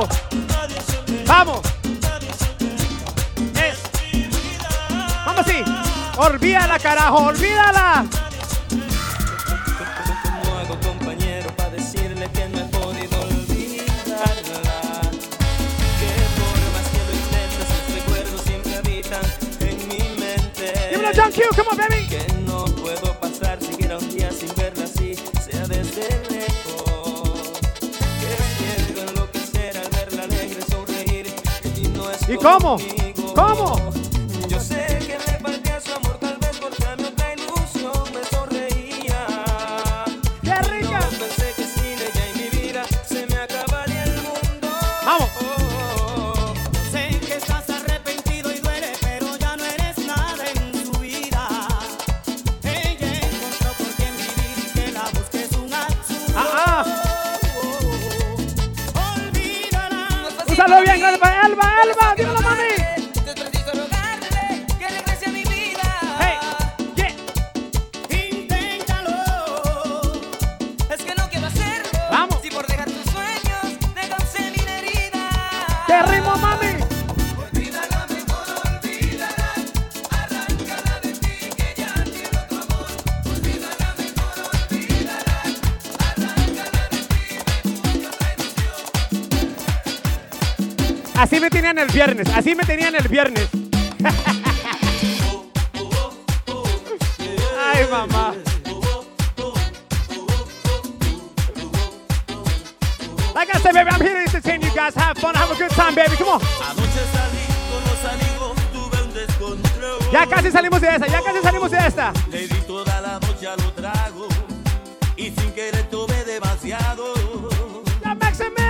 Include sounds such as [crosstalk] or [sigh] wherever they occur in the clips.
Vamos. Vamos. Es. Vamos así. Olvídala, carajo. Olvídala. John Q, come on, baby. ¿Cómo? ¿Cómo? Tenían el viernes, así me tenían el viernes. [laughs] Ay, mamá. Like I said, baby, I'm here to entertain you guys. Have fun, have a good time, baby. Come on. Ya casi salimos de esta, ya casi salimos de esta. Le di toda la noche a y sin querer tomé demasiado. Ya Maximil.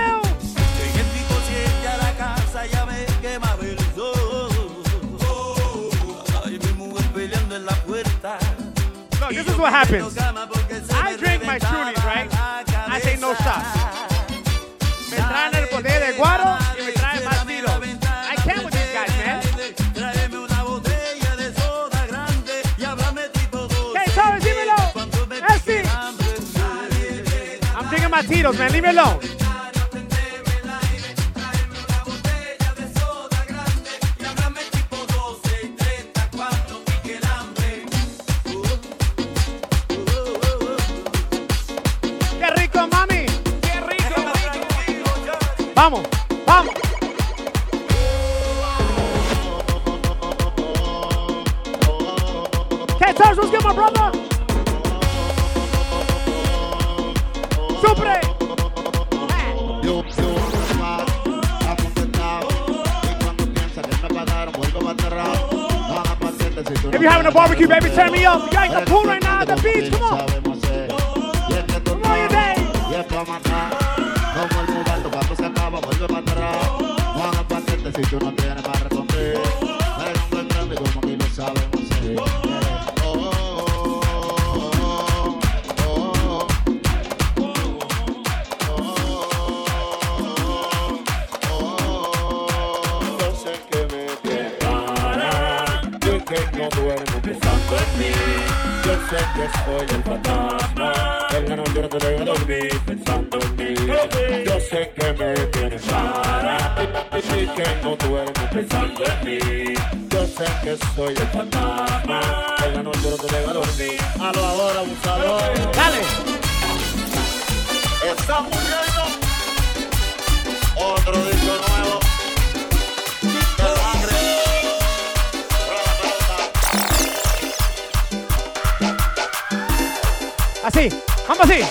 What pidiendo happens. cama porque se I me drink my reventaba Trulies, right? la I say no cabeza. stop. Me traen el botella de guaro y me traen más tiros. I can't with these guys, man. Tráeme una botella de soda grande y háblame tipo doce. Hey, Torres, dímelo. Cuando me Esti. pique hambre, I'm drinking my Tito's, man. Leave me alone. A tienes barbecue, baby, dinero. turn me up. You're at the pool right now at the beach. Come on. Come on, you day. Como el cuando se acaba, vuelve para atrás. Si tú no tienes para responder. Eres un buen grande como que lo sabemos hacer. Yo sé que yo. Yo soy el fantasma, en la noche no te dejo dormir pensando en mí. Yo sé que me tienes para, y que no duermo pensando en mí. Yo sé que soy el fantasma, en la noche no te dejo dormir. A lo ahora, abusador. Dale. Estamos viendo otro disco Así. Vamos así.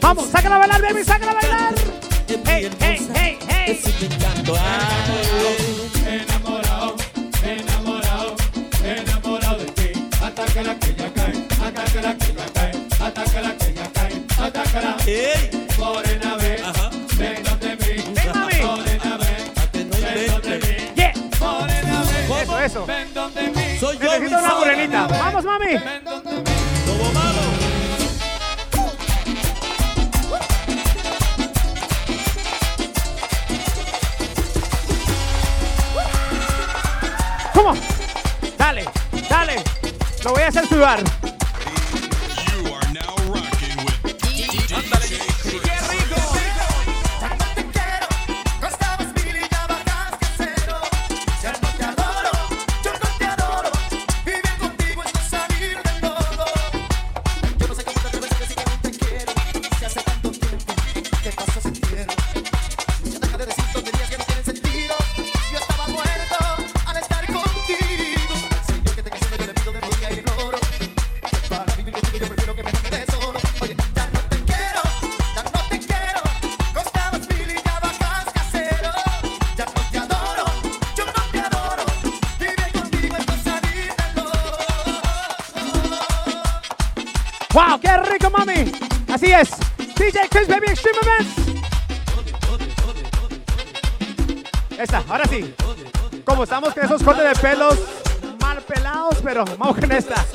Vamos, sácala a bailar, baby, sácala a bailar. Hey, hey, hey, hey. enamorado, enamorado, enamorado de ti. Hasta que la que ya cae, hasta que la que ya cae, hasta que la que ya cae, hasta que la Eso, eso. ven donde mí, Soy yo, Necesito una morenita. Vamos, mami. ven donde mí. Lobo malo. ¿Cómo? Dale, dale. Lo voy a hacer sudar. Baby Extreme Events. Esta, ahora sí. Como estamos con esos cortes de pelos mal pelados, pero vamos con esta.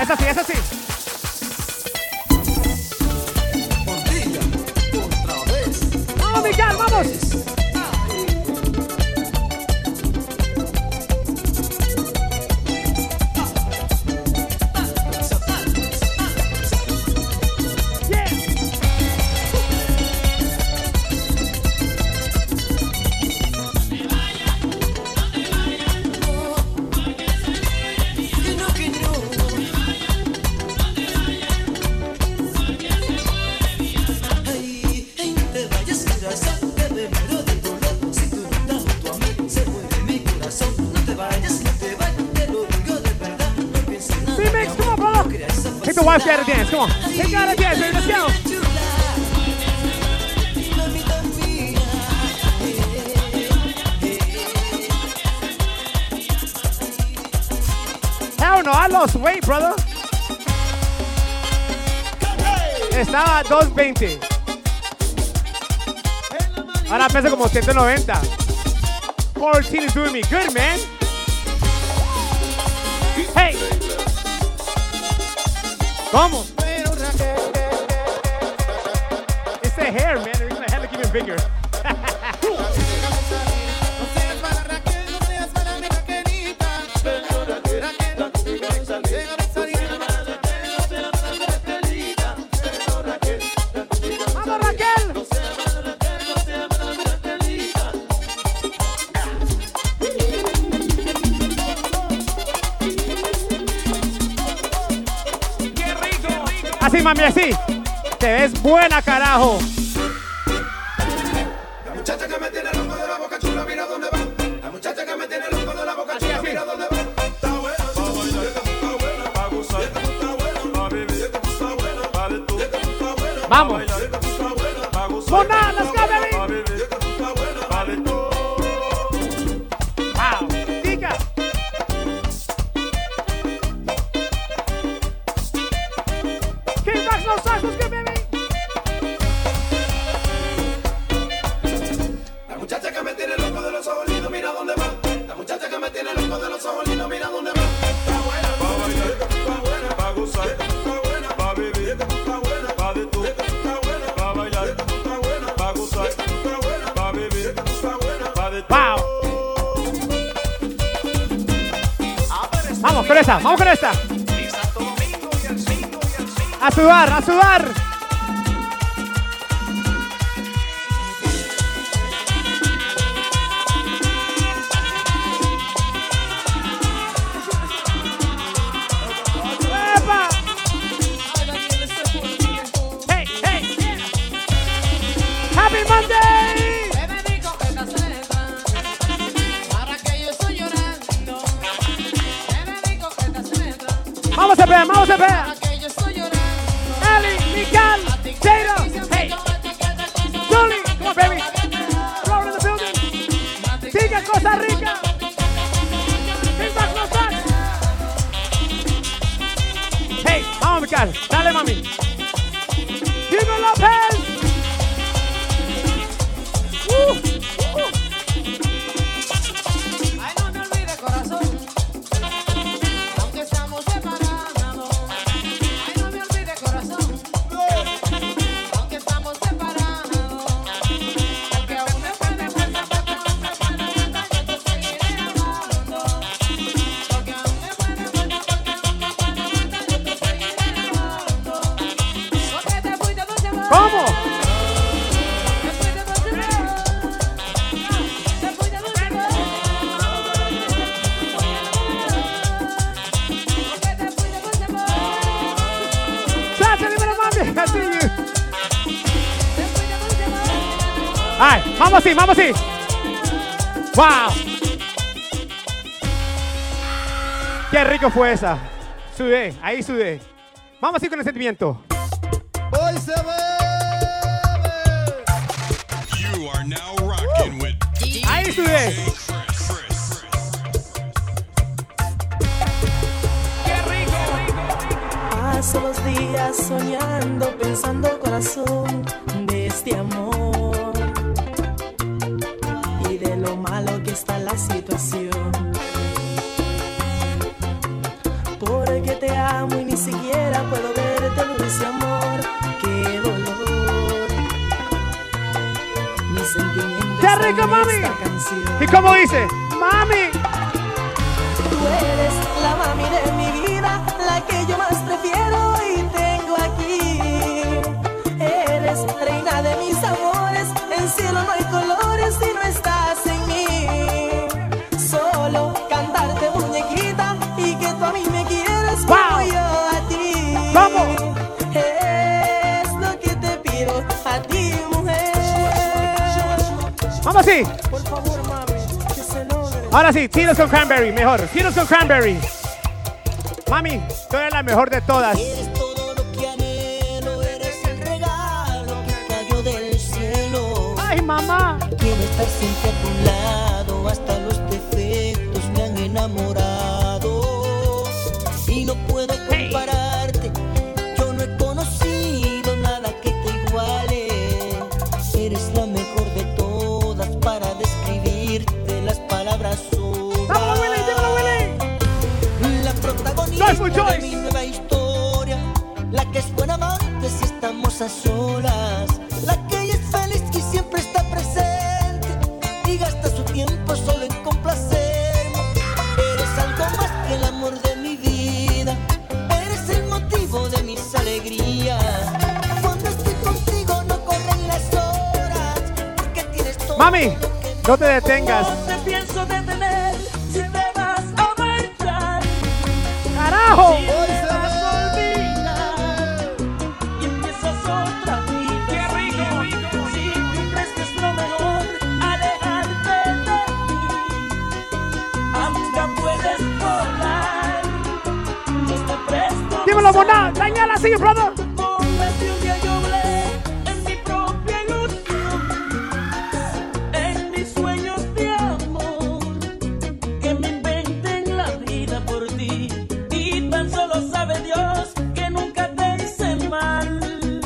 Es así, es así. 790. 14 is doing me good, man. Hey. Vamos. It's the hair, man. They're gonna have to keep it bigger. Carajo. La muchacha que me tiene loco de la boca chula, mira dónde va. La muchacha que me tiene loco de la boca chula, mira dónde va. Está buena, está buena, está buena, pa' gozar. Está buena, pa' beber. Está buena, vale tú. Está buena, Vamos. está rico fue esa. Sudé, ahí sudé. Vamos así con el sentimiento. Vamos así. Por favor, mami, que se logre. Ahora sí, tiros con cranberry, mejor. Tiros con cranberry. Mami, tú eres la mejor de todas. Eres todo lo que anhelo, eres el regalo que cayó del cielo. Ay, mamá. Quiero estar siempre a tu lado, hasta a solas, la que ella es feliz y siempre está presente y gasta su tiempo solo en complacerme. Eres algo más que el amor de mi vida, eres el motivo de mis alegrías. Cuando estoy contigo no corren las horas, porque tienes todo Mami, no te detengas. Te hice mal.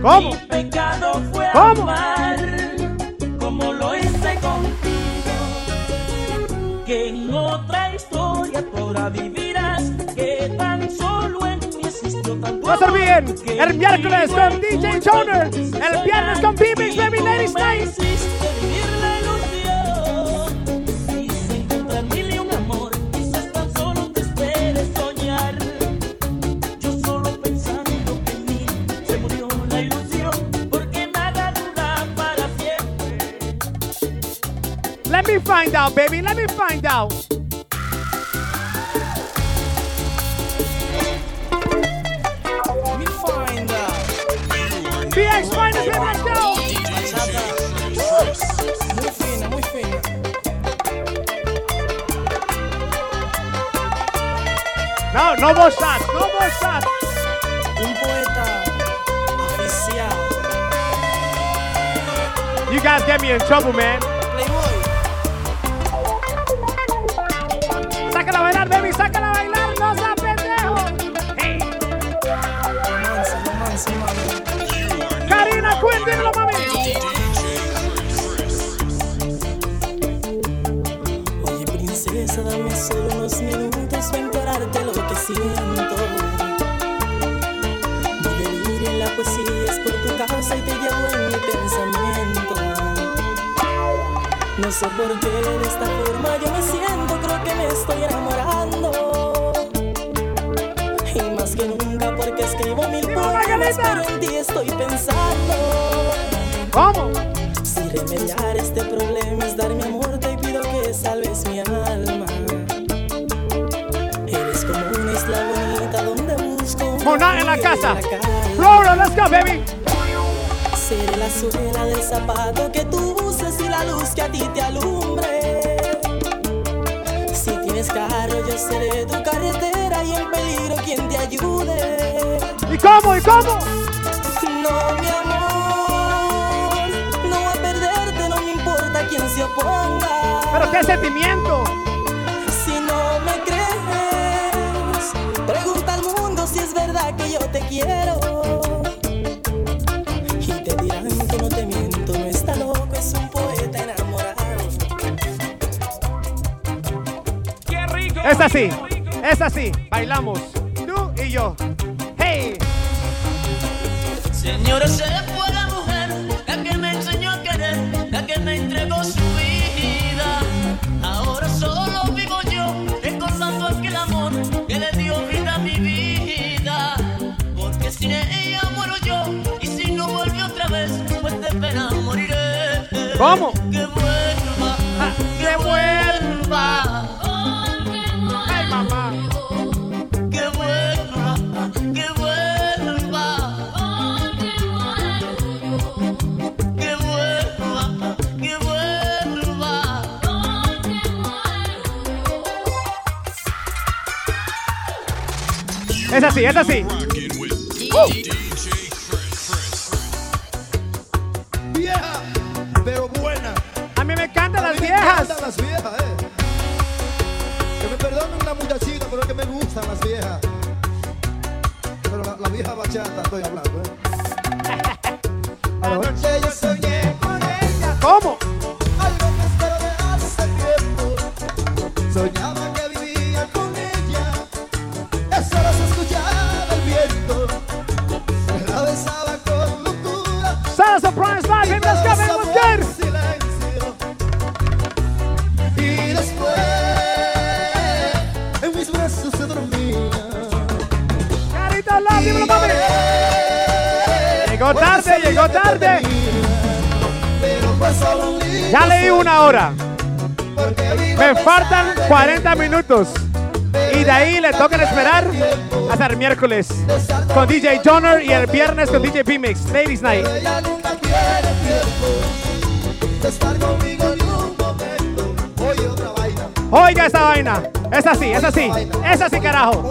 ¿Cómo? Mi pecado fue ¿Cómo? amar como lo hice contigo. Que en otra historia tú ahora El miércoles con DJ ausencia. el viernes con B-Mix, Baby Ladies. Let me find out, baby. Let me find out. No, no more shots. No more shots. Un poeta oficial. You guys get me in trouble, man. No sé por qué de esta forma yo me siento, creo que me estoy enamorando. Y más que nunca porque escribo mil poemas, pero en ti estoy pensando. ¿Cómo? Si remediar este problema es dar mi amor, te pido que salves mi alma. Eres como una isla bonita donde busco Mona en la casa. Flora, let's go, baby. La suela del zapato que tú uses y la luz que a ti te alumbre. Si tienes carro, yo seré tu carretera y en peligro quien te ayude. ¿Y cómo? ¿Y cómo? No, mi amor, no voy a perderte, no me importa quién se oponga. Pero qué sentimiento. Si no me crees, pregunta al mundo si es verdad que yo te quiero. Es así, es así. Bailamos. Tú y yo. Hey. Señora, se fue la mujer, la que me enseñó a querer, la que me entregó su vida. Ahora solo vivo yo, recordando aquel amor que le dio vida a mi vida. Porque sin ella muero yo, y si no vuelve otra vez, pues de pena moriré. ¿Cómo? Es así, es así. Llegó tarde. Ya leí una hora. Me faltan 40 minutos. Y de ahí le tocan esperar hasta el miércoles con DJ Donner y el viernes con DJ P-Mix, Ladies Night. Oiga esa vaina. Es así, es así. Es así, carajo.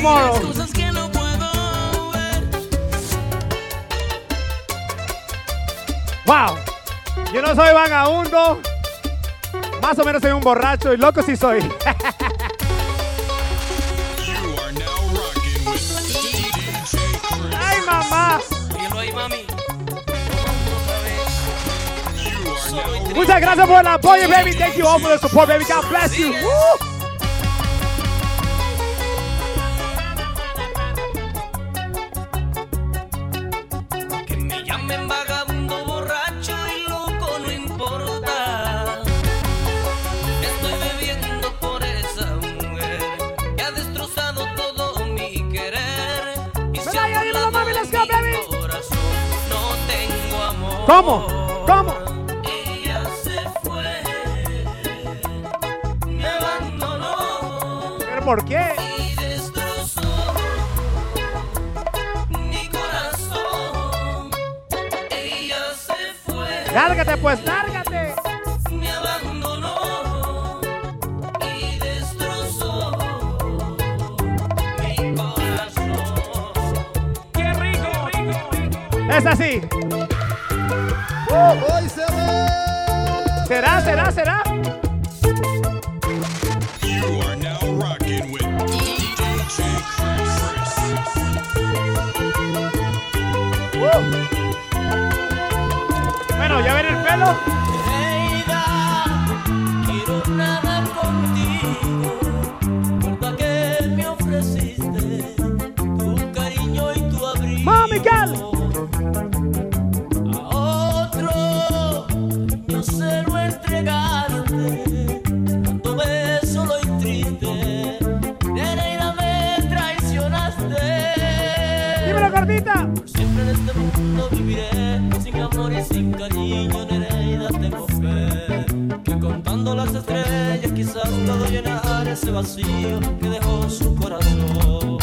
Tomorrow. Wow. Yo no soy vagabundo. Más o menos soy un borracho y loco sí soy. [laughs] Ay, mamá. Muchas gracias por el apoyo, baby. Thank you all for the support, baby. God bless you. Woo. ¿Cómo? Cariño, Nereida, tengo fe. Que contando las estrellas quizás puedo llenar ese vacío que dejó su corazón.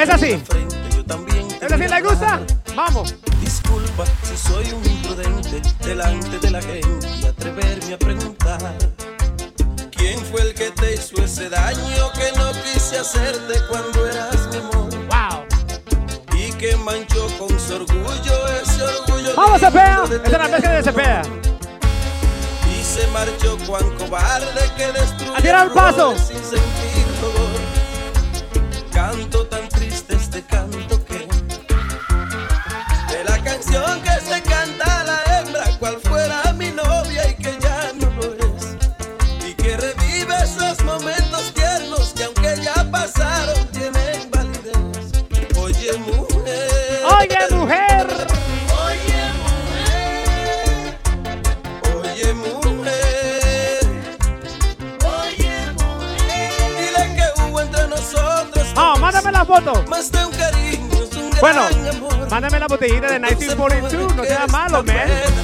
Es así. ¿Es así? ¿Le gusta? Vamos. Disculpa si soy un imprudente delante de la gente y atreverme a preguntar. ¿Quién fue el que te hizo ese daño que no quise hacerte cuando eras mi amor? Wow. Y que manchó con su orgullo ese orgullo. Vamos, Cepeda. Esta es la mezcla de Cepeda. y se marchó cuán cobarde que destruyó A tirar el paso. sin sentir dolor. Canto tan más de un cariño, es un gran Bueno, amor. mándame la botellita de Entonces, 1942. No ¿por sea qué malo, esta man. pena?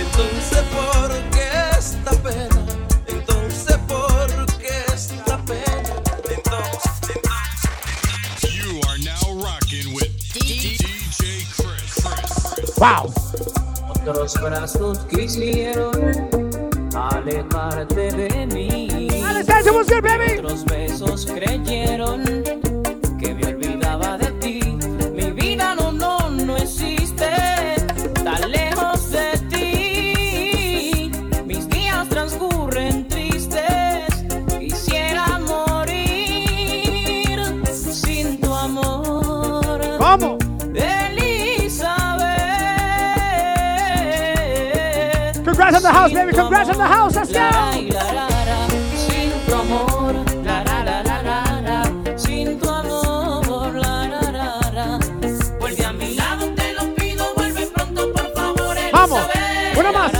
Entonces, ¿por qué esta pena? Entonces, ¿por qué esta pena? Entonces, entonces. You are now rocking with DJ Chris. Wow. Otros brazos quisieron alejarte de mí. Otros besos creyeron On the house, baby. Congrats on the house. Let's go. la, la, la, sin tu amor, la, la, la, la, la, la, sin tu amor, la, la, la, la. Vuelve a mi lado, te lo pido, vuelve pronto, por favor, Vamos. Una más.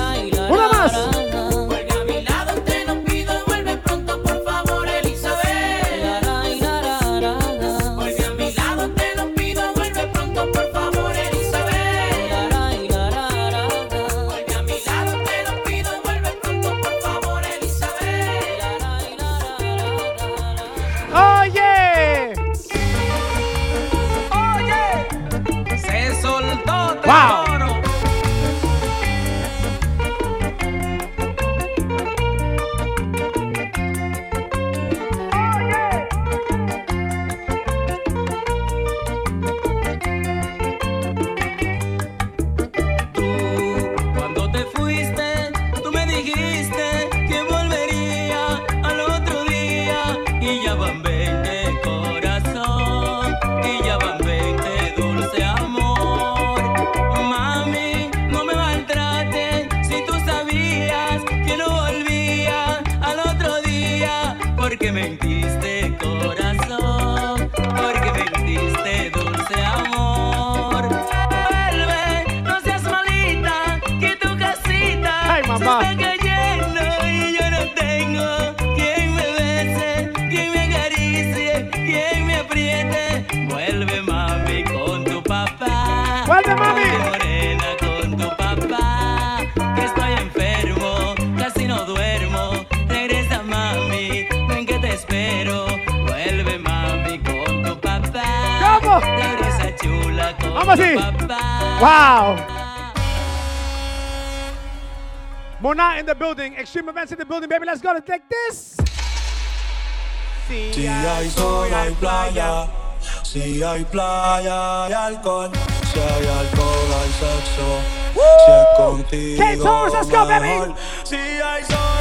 Chula con Vamos tu así. Wow. Mona in the building. Extreme events in the building, baby. Let's go. Let's take this. Si hay sol, hay playa. Si hay playa, hay alcohol. Si hay alcohol, hay sexo. Si es contigo, K-Tours, let's go, baby. mejor. Si hay sol,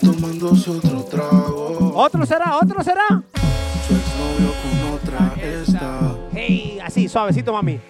tomándose otro trago. ¿Otro será? ¿Otro será? Su exnovio con otra está. Hey, así, suavecito, mami.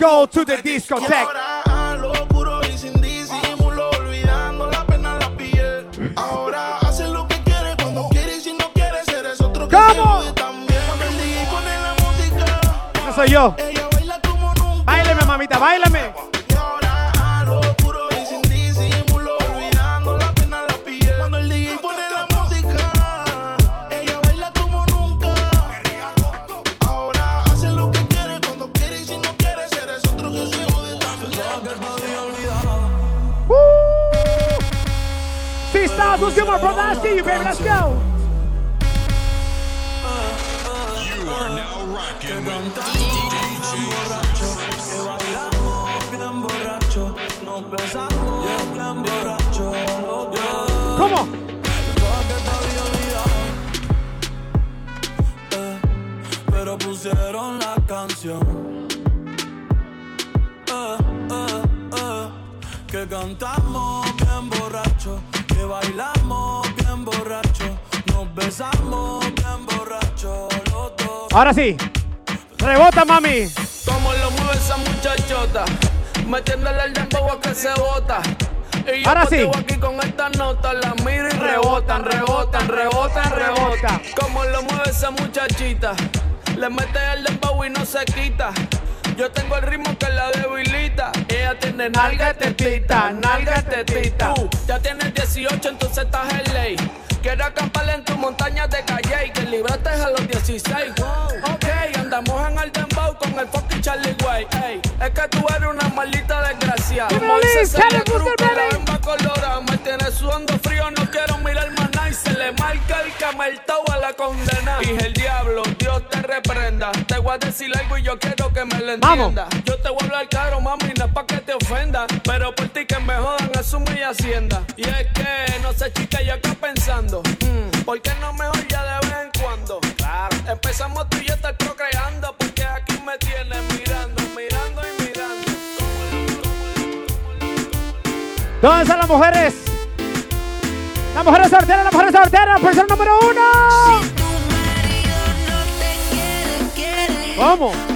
Go to the discotheque. ahora a lo puro y sin disimulo, olvidando la pena en la piel. Ahora hace lo que quiere cuando quiere y si no soy yo. ella baila como nunca. Mamita, báilame. Freestyles, we'll give my brother. I see you, baby. Let's go. You are now rocking with DJ borracho. ¿Cómo? pero pusieron la canción. Eh, eh, eh, que cantamos Ahora sí. Rebota, mami. Como lo mueve esa muchachota, metiéndole el dembow a que se bota. Y yo Ahora sí. aquí con estas notas, las miro y rebotan, rebotan, rebotan, rebotan. Como lo mueve esa muchachita, le mete el dembow y no se quita. Yo tengo el ritmo que la debilita. Ella tiene nalga y tetita, nalga tetita. Tú ya tienes 18, entonces estás en ley. Quiero acampar en tu montaña de calle y que libraste a los 16. Ok, andamos en el dembow con el fucking Charlie Way. Ey, es que tú eres una maldita desgracia. Como dice Celia Cruz, con la baby. hemba colorada. Me tiene sudando frío, no quiero mirar más nada. Y se le marca el cameltao a la condena. Dije el diablo, Dios te reprenda. Te voy a decir algo y yo quiero que me lo Vamos. entienda. Yo te voy a hablar caro, mami, no es pa' que te ofenda. Pero por ti que me jodan, asumo y hacienda. Y es que, no sé, Empezamos tú y yo a estar procreando. Porque aquí me tienes mirando, mirando y mirando. ¿Dónde están las mujeres? Las mujeres solteras, las mujeres solteras. Persona número uno. ¿Cómo?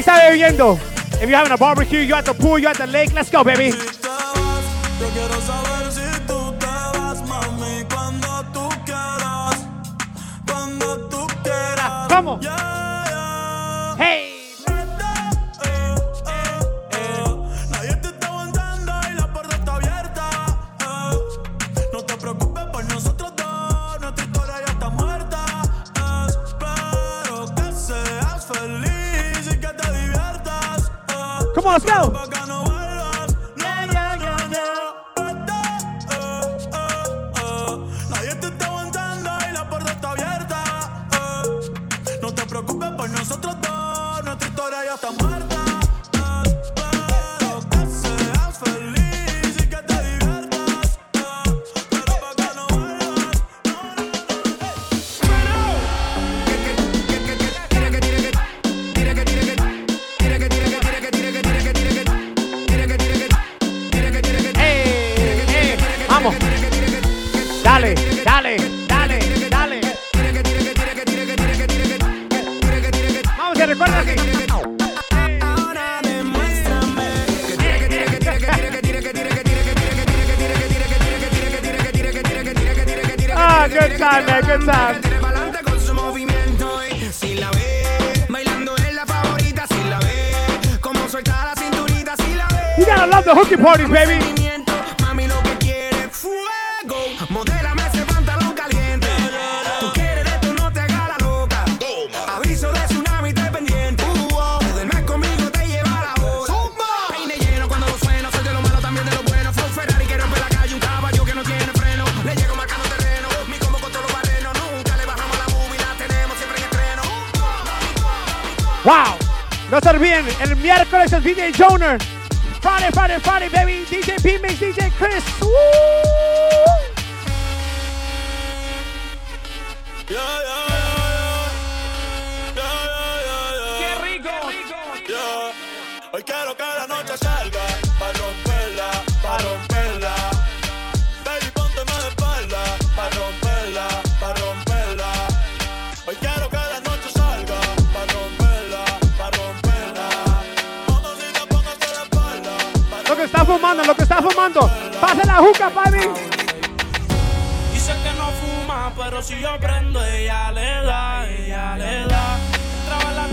Está bebiendo? If you're having a barbecue, you're at the pool, you're at the lake, let's go, baby. Come on, let's go. DJ Joner. Friday, Friday, Friday, baby. DJ P Mix, DJ Chris. Woo! Yeah, yeah. Hoy quiero que la noche salga para fumando, lo que está fumando. Pase la juca, papi. Dice que no fuma, pero si yo prendo, ella le da, ella le da.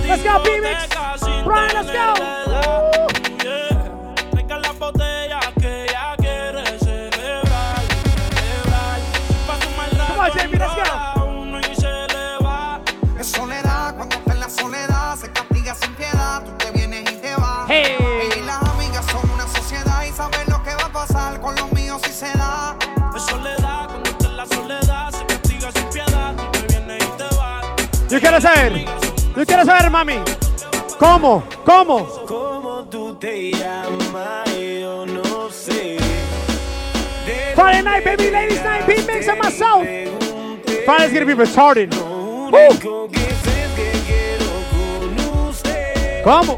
Let's go, P-Mix. Brian, let's go. Yo quiero saber, yo quiero saber, mami. ¿Cómo? ¿Cómo? ¿Cómo tú te llamas? Yo no sé. Friday night, baby, ladies night, beat mix myself. Friday's gonna be retarded. ¿Cómo?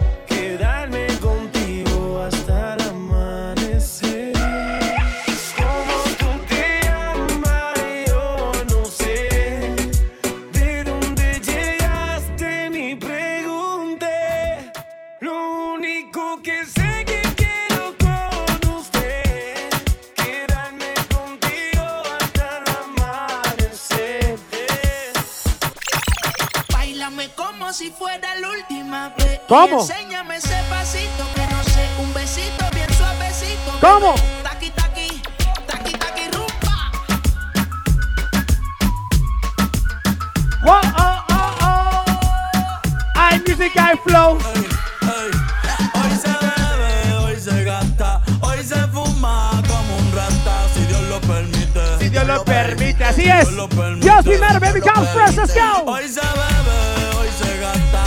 ¿Cómo? enséñame ese pasito que no sé, un besito bien suavecito. ¿Cómo? Taqui, taqui, taqui, taqui, rumba. Wow, oh, oh, oh. Flow. Como así es. Baby, come first, let's go. Hoy se bebe, hoy se gasta,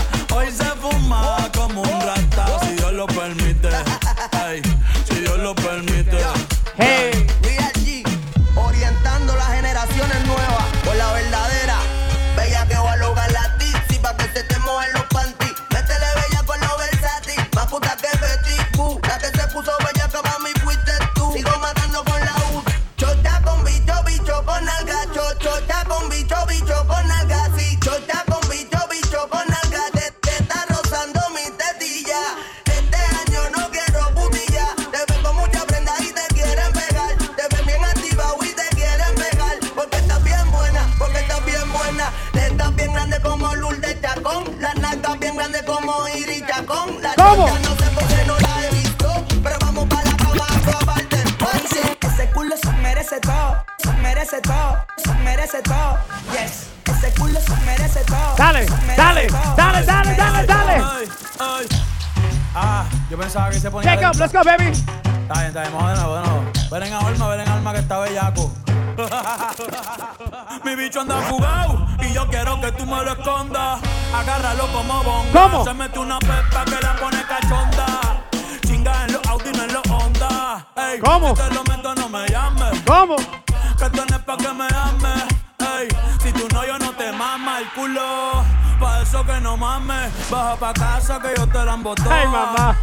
pa' casa que yo te la embotó. Ay, mamá.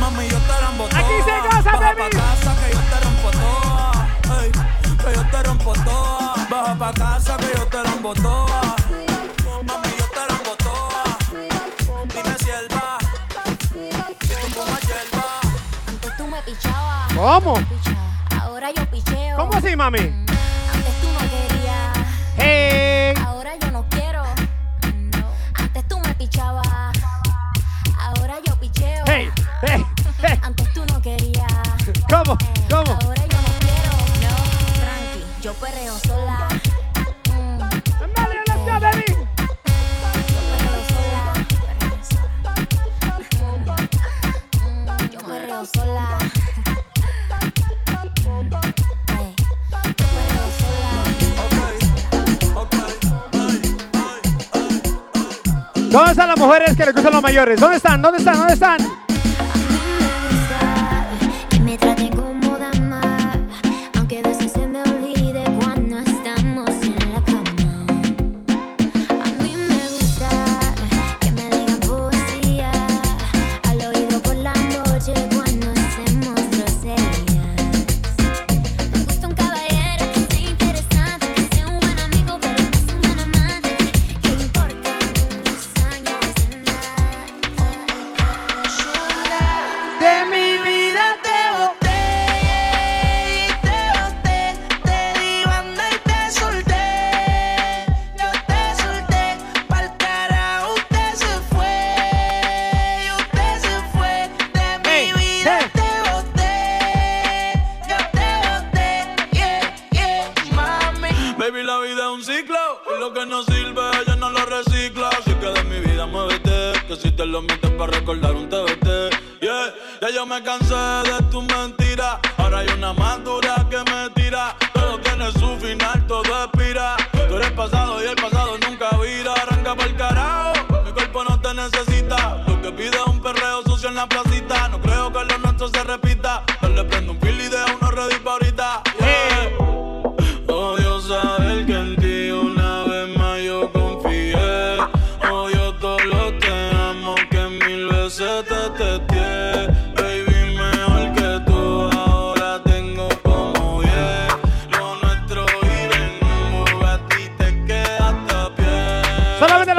Mami, yo te la embotó. Aquí se casa, Baja pa' casa que yo te la embotoa. Hey, que yo te rompo toa. Baja pa' casa que yo te la embotoa. Mami, yo te la embotoa. Dime si él va. Si tú. Antes tú me pichabas. ¿Cómo? Ahora yo picheo. ¿Cómo así, mami? Mujeres que les gustan los mayores? ¿Dónde están? ¿Dónde están? ¿Dónde están? Y lo que no sirve ella no lo recicla. Así que de mi vida muévete, que si te lo metes para recordar un TBT. Yeah, ya yo me cansé de tus mentiras. Ahora hay una más que me tira. Todo tiene su final, todo expira. Tú eres pasado y el pasado nunca vira. Arranca para el carajo, mi cuerpo no te necesita. Lo que pide es un perreo sucio en la placita. No creo que lo nuestro se repita.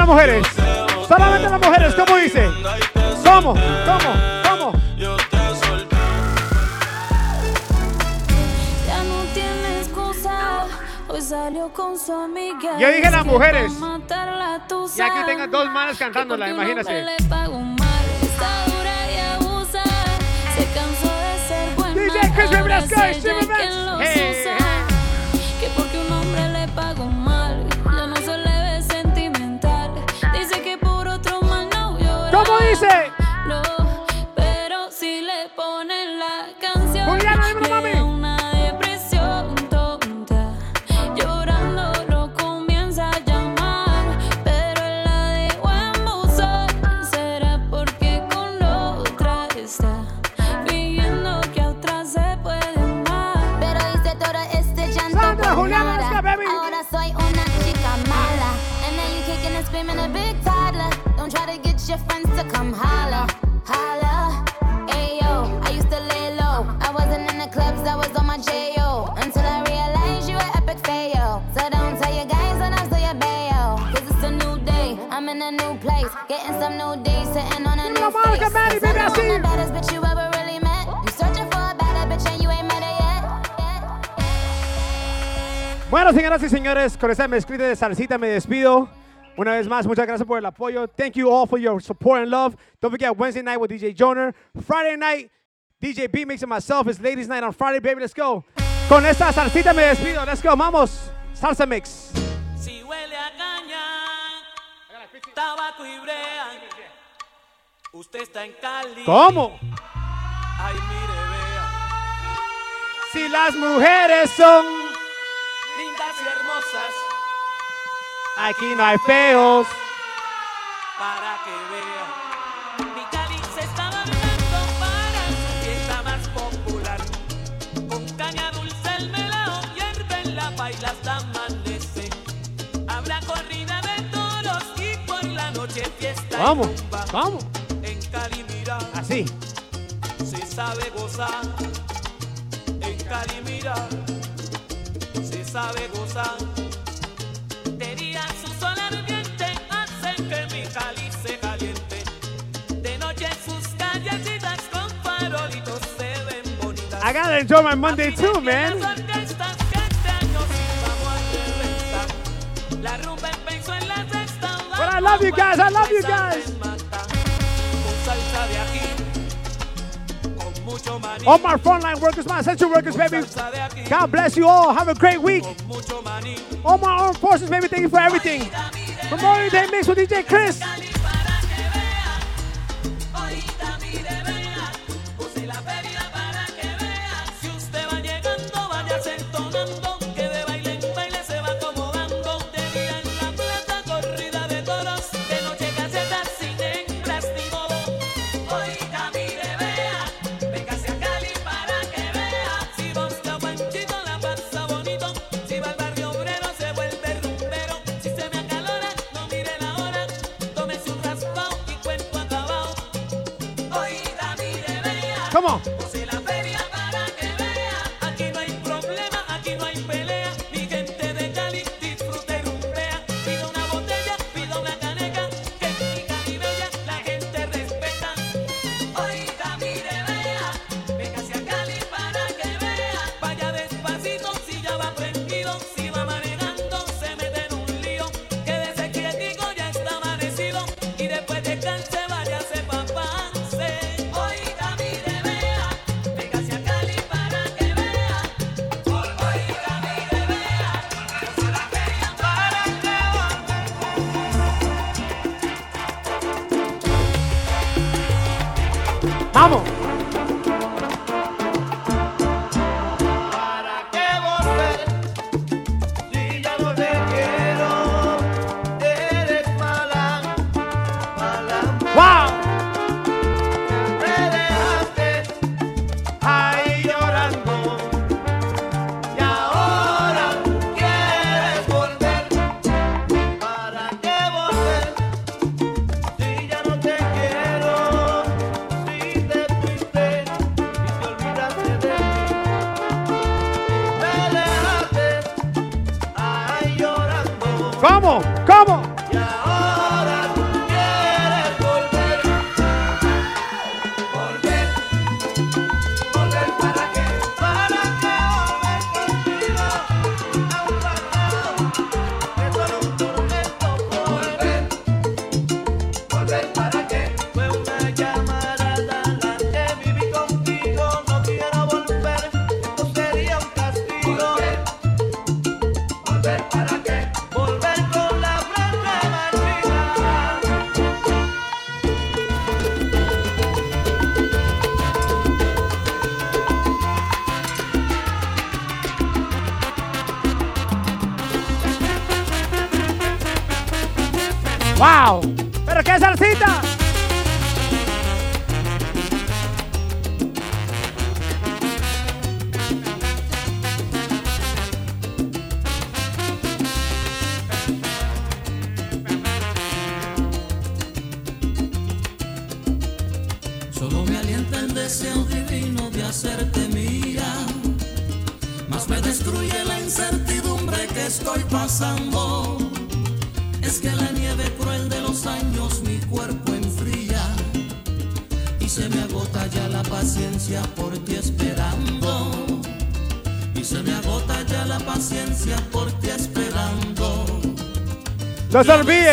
Las mujeres. Solamente las mujeres. ¿Cómo dice? ¿Cómo? ¿Cómo? ¿Cómo? Yo te solté. Ya no tiene excusa. Hoy salió con su amiga. Yo dije las mujeres. Y aquí tengo dos manes que cantándola, hombre imagínense. le paga un mal, ¿Cómo dice? Some new days, sitting on a new face. I know I'm the baddest bitch you ever really met. You searching for a better bitch and you ain't met her yet. Bueno, señoras y señores, con esta mezclita de salsita me despido. Una vez más, muchas gracias por el apoyo. Thank you all for your support and love. Don't forget Wednesday night with DJ Joner. Friday night, DJ B Mix and myself. It's ladies night on Friday, baby. Let's go. Con esta salsita me despido. Let's go. Vamos. Salsa mix. Tabaco y brea, usted está en Cali. ¿Cómo? Ay, mire, vea, Si las mujeres son, lindas y hermosas, aquí no hay feos. para que vea. Vamos, vamos. En Cali así. Se sabe gozar. En Cali se sabe gozar. Su sol ardiente. De noche sus callecitas con farolitos se ven bonitas. I gotta enjoy my Monday too, man. La I love you guys. I love you guys. All my frontline workers, my essential workers, baby. God bless you all. Have a great week. All my armed forces, baby. Thank you for everything. From morning day mix with DJ Chris. ¿Cómo? ¿Cómo?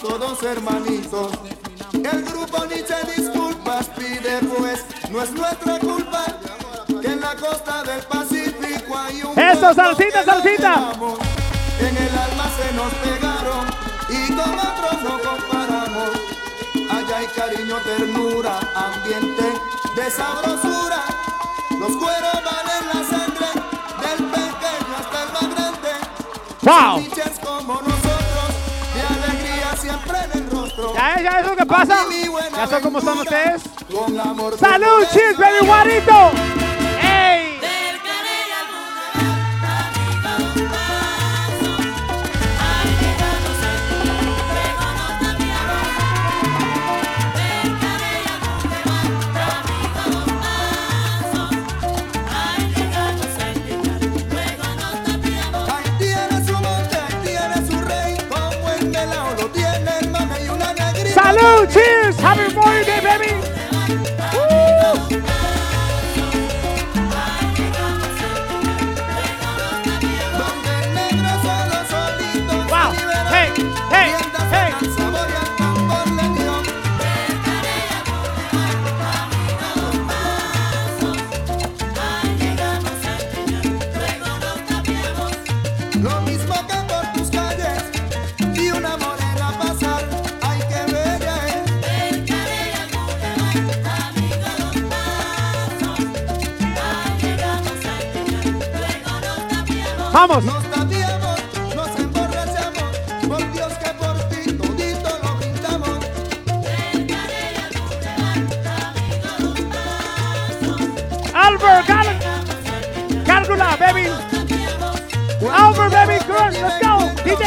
todos hermanitos. El grupo ni se disculpas pide pues, no es nuestra culpa que en la costa del Pacífico hay un... Eso, salsita, salsita. En el alma se nos pegaron y con otros no comparamos. Allá hay cariño, ternura, ambiente de sabrosura. Los cueros valen la sangre del pequeño hasta el más grande. ¡Wow! ¿Ya, ya es lo que pasa? ¿Ya saben cómo están ustedes? ¡Salud, chis, baby guarito! Blue, cheers! Happy Memorial Day, baby!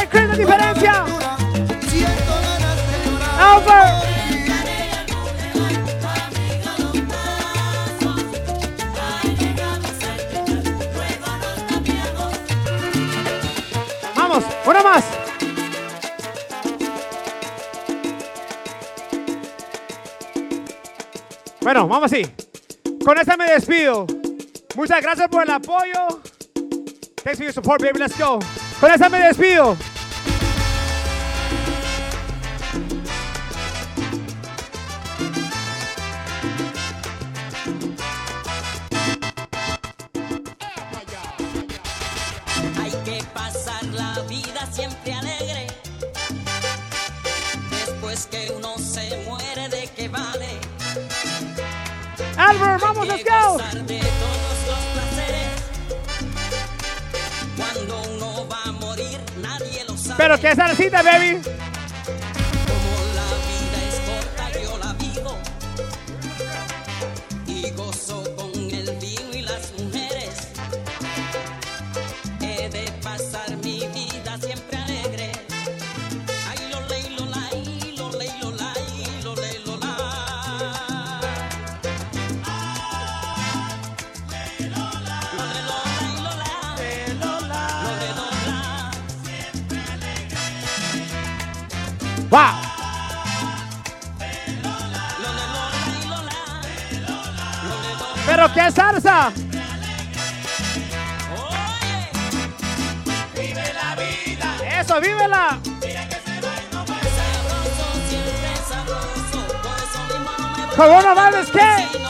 ¿Ustedes creen la diferencia? Albert. Pues. Vamos, una más. Bueno, vamos así. Con esta me despido. Muchas gracias por el apoyo. Thanks for your support, baby. Let's go. Con esta me despido. ¡Vamos, Scouts! Pero que es salsita, baby. Coronavirus King.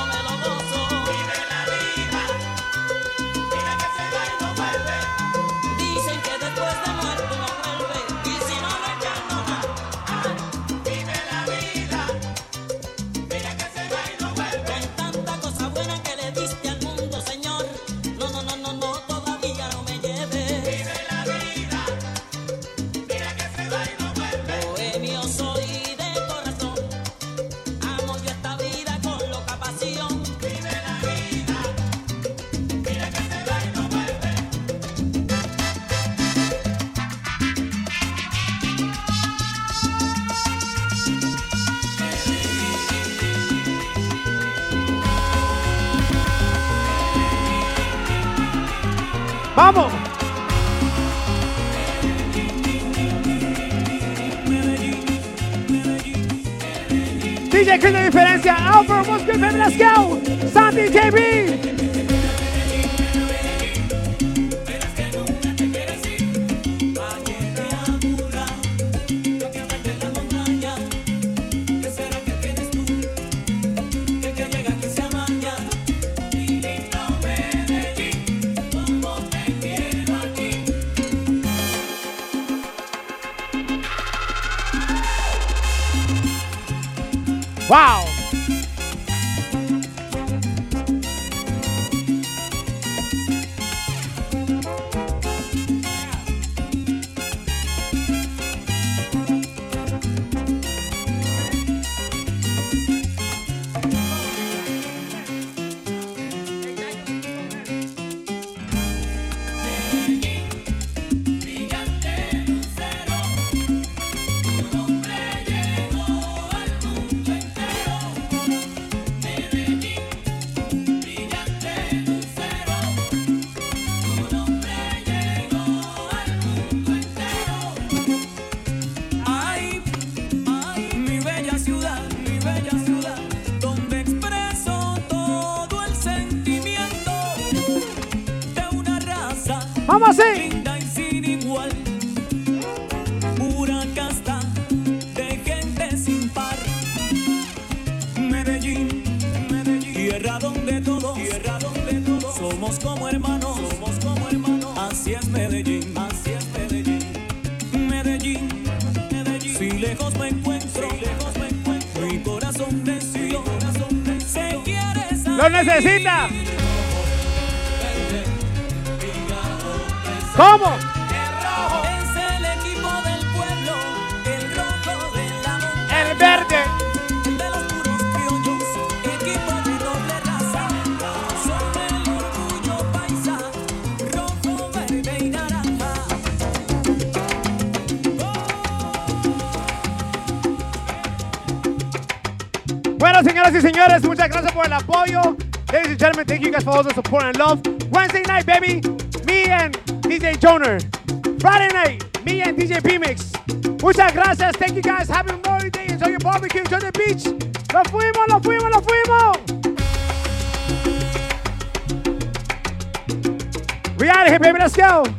¿Cómo? Es el equipo del pueblo, el rojo de la montaña. El verde. De los puros criollos, equipo de doble raza. Son el orgullo paisa, rojo, verde y naranja. Bueno, señoras y señores, muchas gracias por el apoyo. Ladies and gentlemen, thank you guys for all the support and love. Wednesday night, baby, me and DJ Joner. Friday night, me and DJ P-Mix. Muchas gracias. Thank you guys. Happy Memorial Day. Enjoy your barbecue. Enjoy the beach. Lo fuimos, lo fuimos, lo fuimos. We out of here, baby. Let's go.